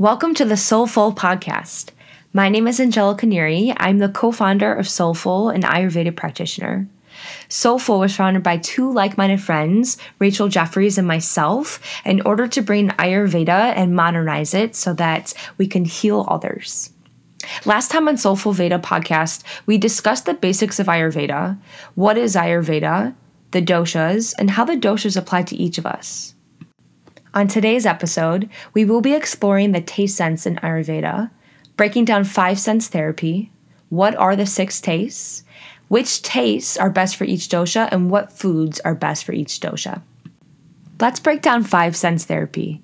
Welcome to the Soulful Podcast. My name is Angelica Neri. I'm the co founder of Soulful, an Ayurveda practitioner. Soulful was founded by two like minded friends, Rachel Jeffries and myself, in order to bring Ayurveda and modernize it so that we can heal others. Last time on Soulful Veda podcast, we discussed the basics of Ayurveda, what is Ayurveda, the doshas, and how the doshas apply to each of us. On today's episode, we will be exploring the taste sense in Ayurveda, breaking down five sense therapy, what are the six tastes, which tastes are best for each dosha, and what foods are best for each dosha. Let's break down five sense therapy.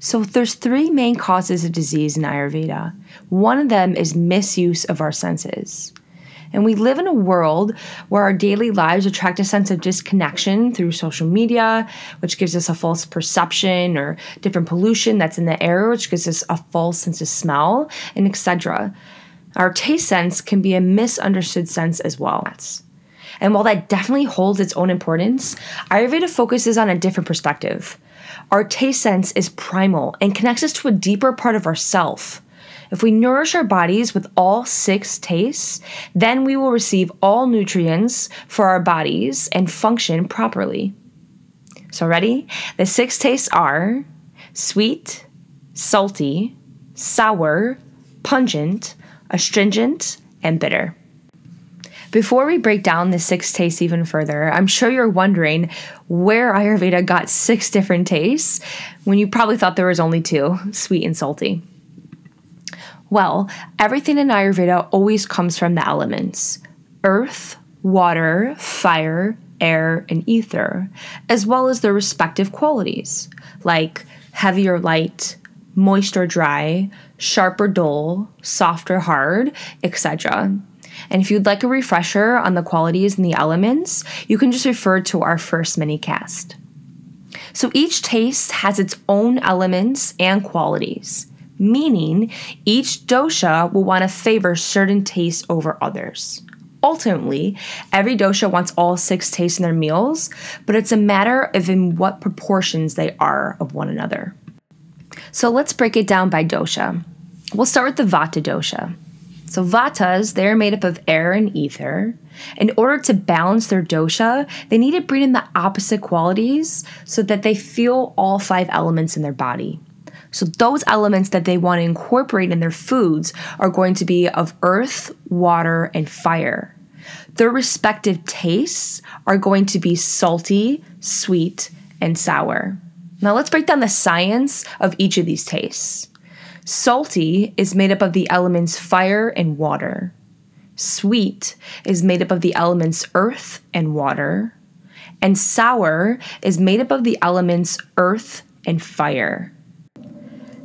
So there's three main causes of disease in Ayurveda. One of them is misuse of our senses. And we live in a world where our daily lives attract a sense of disconnection through social media, which gives us a false perception, or different pollution that's in the air, which gives us a false sense of smell, and etc. Our taste sense can be a misunderstood sense as well. And while that definitely holds its own importance, Ayurveda focuses on a different perspective. Our taste sense is primal and connects us to a deeper part of ourself. If we nourish our bodies with all six tastes, then we will receive all nutrients for our bodies and function properly. So, ready? The six tastes are sweet, salty, sour, pungent, astringent, and bitter. Before we break down the six tastes even further, I'm sure you're wondering where Ayurveda got six different tastes when you probably thought there was only two sweet and salty. Well, everything in Ayurveda always comes from the elements earth, water, fire, air, and ether, as well as their respective qualities, like heavy or light, moist or dry, sharp or dull, soft or hard, etc. And if you'd like a refresher on the qualities and the elements, you can just refer to our first mini cast. So each taste has its own elements and qualities meaning each dosha will want to favor certain tastes over others. Ultimately, every dosha wants all six tastes in their meals, but it's a matter of in what proportions they are of one another. So let's break it down by dosha. We'll start with the Vata dosha. So Vatas, they're made up of air and ether. In order to balance their dosha, they need to bring in the opposite qualities so that they feel all five elements in their body. So, those elements that they want to incorporate in their foods are going to be of earth, water, and fire. Their respective tastes are going to be salty, sweet, and sour. Now, let's break down the science of each of these tastes. Salty is made up of the elements fire and water. Sweet is made up of the elements earth and water. And sour is made up of the elements earth and fire.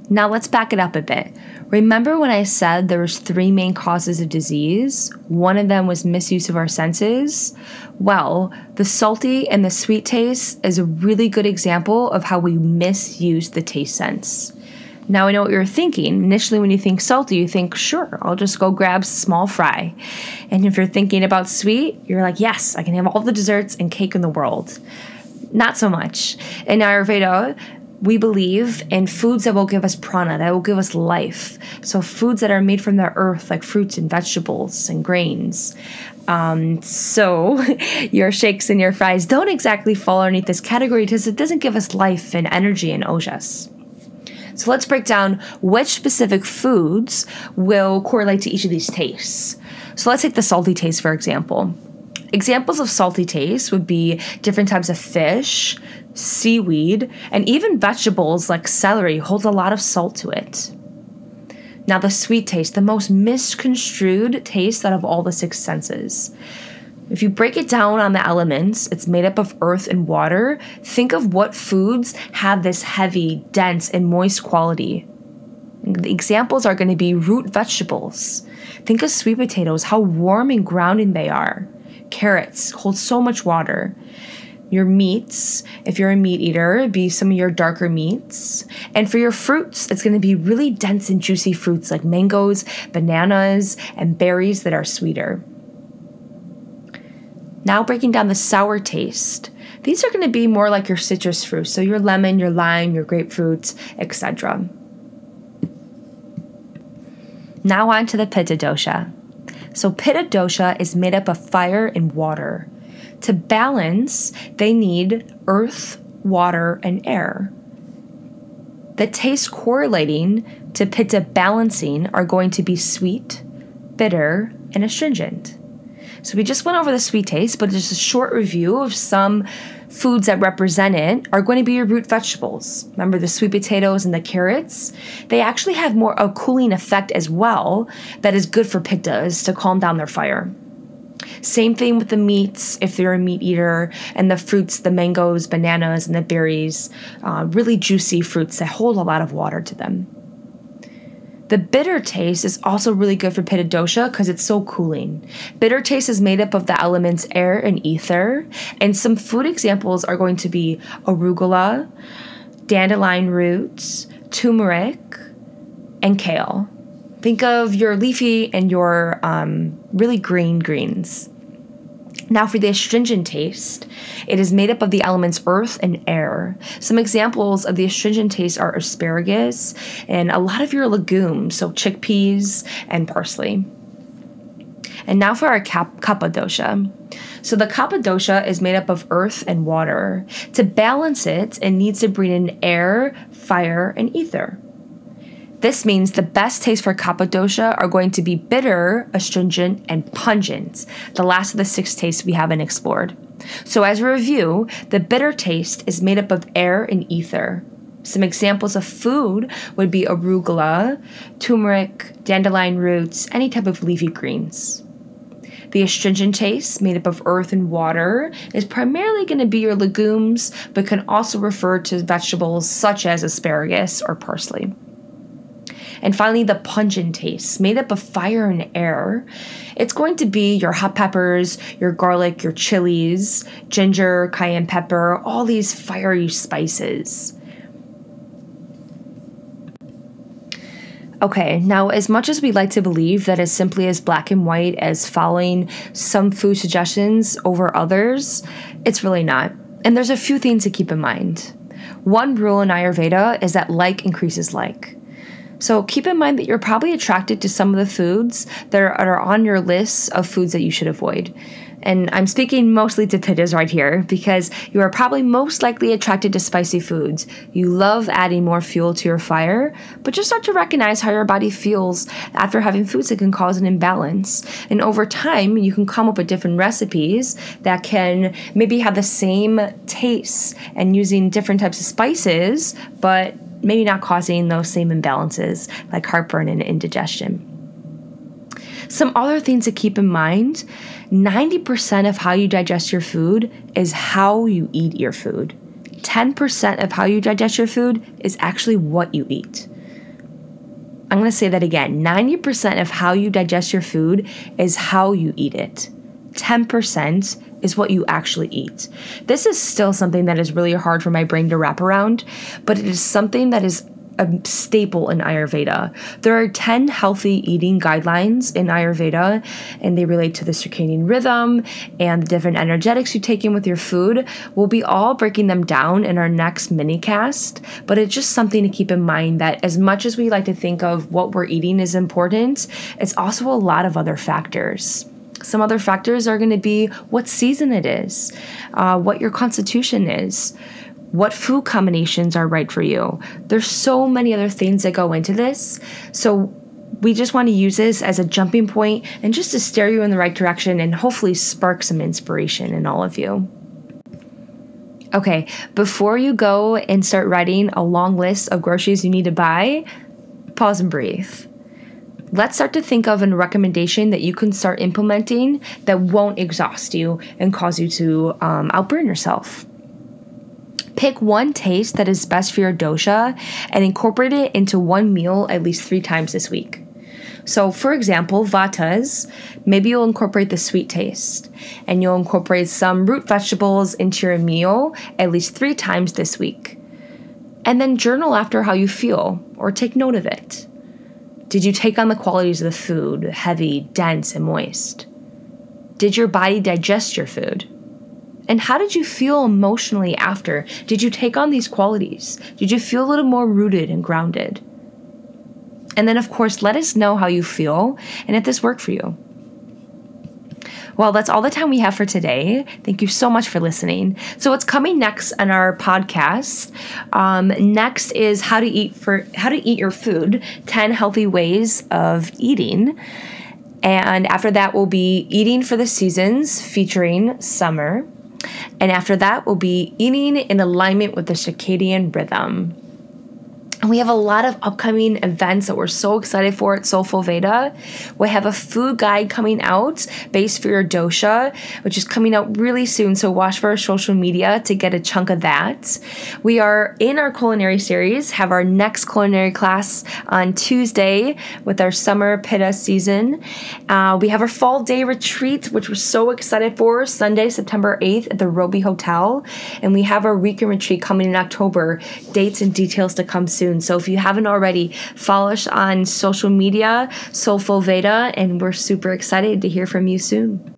Now let's back it up a bit. Remember when I said there was three main causes of disease? One of them was misuse of our senses. Well, the salty and the sweet taste is a really good example of how we misuse the taste sense. Now I know what you're thinking. Initially, when you think salty, you think, sure, I'll just go grab small fry. And if you're thinking about sweet, you're like, yes, I can have all the desserts and cake in the world. Not so much. In Ayurveda, we believe in foods that will give us prana, that will give us life. So, foods that are made from the earth, like fruits and vegetables and grains. Um, so, your shakes and your fries don't exactly fall underneath this category because it doesn't give us life and energy and ojas. So, let's break down which specific foods will correlate to each of these tastes. So, let's take the salty taste, for example. Examples of salty taste would be different types of fish, seaweed, and even vegetables like celery hold a lot of salt to it. Now, the sweet taste, the most misconstrued taste out of all the six senses. If you break it down on the elements, it's made up of earth and water. Think of what foods have this heavy, dense, and moist quality. The examples are going to be root vegetables. Think of sweet potatoes, how warm and grounding they are. Carrots hold so much water your meats, if you're a meat eater, be some of your darker meats. And for your fruits, it's going to be really dense and juicy fruits like mangoes, bananas, and berries that are sweeter. Now, breaking down the sour taste. These are going to be more like your citrus fruits, so your lemon, your lime, your grapefruits, etc. Now on to the Pitta dosha. So Pitta dosha is made up of fire and water. To balance, they need earth, water, and air. The tastes correlating to Pitta balancing are going to be sweet, bitter, and astringent. So we just went over the sweet taste, but just a short review of some foods that represent it are going to be your root vegetables. Remember the sweet potatoes and the carrots? They actually have more a cooling effect as well that is good for pittas to calm down their fire. Same thing with the meats, if you're a meat eater, and the fruits, the mangoes, bananas, and the berries, uh, really juicy fruits that hold a lot of water to them. The bitter taste is also really good for Pitta dosha because it's so cooling. Bitter taste is made up of the elements air and ether, and some food examples are going to be arugula, dandelion roots, turmeric, and kale. Think of your leafy and your um, really green greens. Now, for the astringent taste, it is made up of the elements earth and air. Some examples of the astringent taste are asparagus and a lot of your legumes, so chickpeas and parsley. And now for our cap- kapha dosha. So the kapha dosha is made up of earth and water. To balance it, it needs to bring in air, fire, and ether. This means the best taste for kapha dosha are going to be bitter, astringent, and pungent, the last of the six tastes we haven't explored. So, as a review, the bitter taste is made up of air and ether. Some examples of food would be arugula, turmeric, dandelion roots, any type of leafy greens. The astringent taste, made up of earth and water, is primarily going to be your legumes, but can also refer to vegetables such as asparagus or parsley. And finally, the pungent taste, made up of fire and air. It's going to be your hot peppers, your garlic, your chilies, ginger, cayenne pepper, all these fiery spices. Okay, now as much as we like to believe that it's simply as black and white as following some food suggestions over others, it's really not. And there's a few things to keep in mind. One rule in Ayurveda is that like increases like. So keep in mind that you're probably attracted to some of the foods that are, are on your list of foods that you should avoid. And I'm speaking mostly to pittas right here because you are probably most likely attracted to spicy foods. You love adding more fuel to your fire, but just start to recognize how your body feels after having foods that can cause an imbalance. And over time, you can come up with different recipes that can maybe have the same taste and using different types of spices, but maybe not causing those same imbalances like heartburn and indigestion. Some other things to keep in mind 90% of how you digest your food is how you eat your food. 10% of how you digest your food is actually what you eat. I'm going to say that again 90% of how you digest your food is how you eat it. 10% is what you actually eat. This is still something that is really hard for my brain to wrap around, but it is something that is a staple in Ayurveda. There are 10 healthy eating guidelines in Ayurveda, and they relate to the circadian rhythm and the different energetics you take in with your food. We'll be all breaking them down in our next mini cast, but it's just something to keep in mind that as much as we like to think of what we're eating is important, it's also a lot of other factors. Some other factors are going to be what season it is, uh, what your constitution is, what food combinations are right for you. There's so many other things that go into this. So we just want to use this as a jumping point and just to steer you in the right direction and hopefully spark some inspiration in all of you. Okay, before you go and start writing a long list of groceries you need to buy, pause and breathe let's start to think of a recommendation that you can start implementing that won't exhaust you and cause you to um, outburn yourself. Pick one taste that is best for your dosha and incorporate it into one meal at least three times this week. So, for example, vatas, maybe you'll incorporate the sweet taste and you'll incorporate some root vegetables into your meal at least three times this week. And then journal after how you feel or take note of it. Did you take on the qualities of the food, heavy, dense, and moist? Did your body digest your food? And how did you feel emotionally after? Did you take on these qualities? Did you feel a little more rooted and grounded? And then, of course, let us know how you feel and if this worked for you. Well, that's all the time we have for today. Thank you so much for listening. So, what's coming next on our podcast? Um, next is how to eat for how to eat your food. Ten healthy ways of eating. And after that, will be eating for the seasons, featuring summer. And after that, will be eating in alignment with the circadian rhythm. And we have a lot of upcoming events that we're so excited for at Soulful Veda. We have a food guide coming out based for your dosha, which is coming out really soon. So watch for our social media to get a chunk of that. We are in our culinary series, have our next culinary class on Tuesday with our summer pitta season. Uh, we have our fall day retreat, which we're so excited for, Sunday, September 8th at the Roby Hotel. And we have our weekend retreat coming in October. Dates and details to come soon soon. So if you haven't already, follow us on social media, Soulful Veda, and we're super excited to hear from you soon.